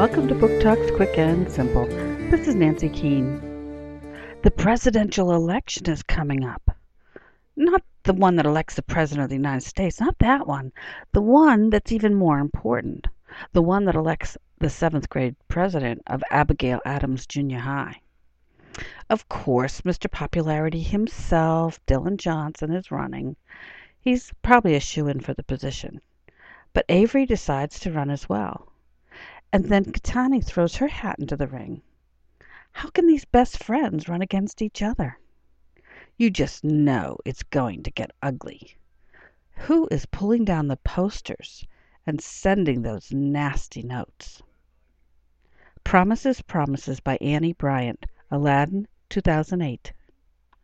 Welcome to Book Talks Quick and Simple. This is Nancy Keane. The presidential election is coming up. Not the one that elects the President of the United States, not that one. The one that's even more important. The one that elects the seventh grade president of Abigail Adams Junior High. Of course, Mr. Popularity himself, Dylan Johnson, is running. He's probably a shoe in for the position. But Avery decides to run as well. And then Katani throws her hat into the ring. How can these best friends run against each other? You just know it's going to get ugly. Who is pulling down the posters and sending those nasty notes? Promises, Promises by Annie Bryant, Aladdin, 2008.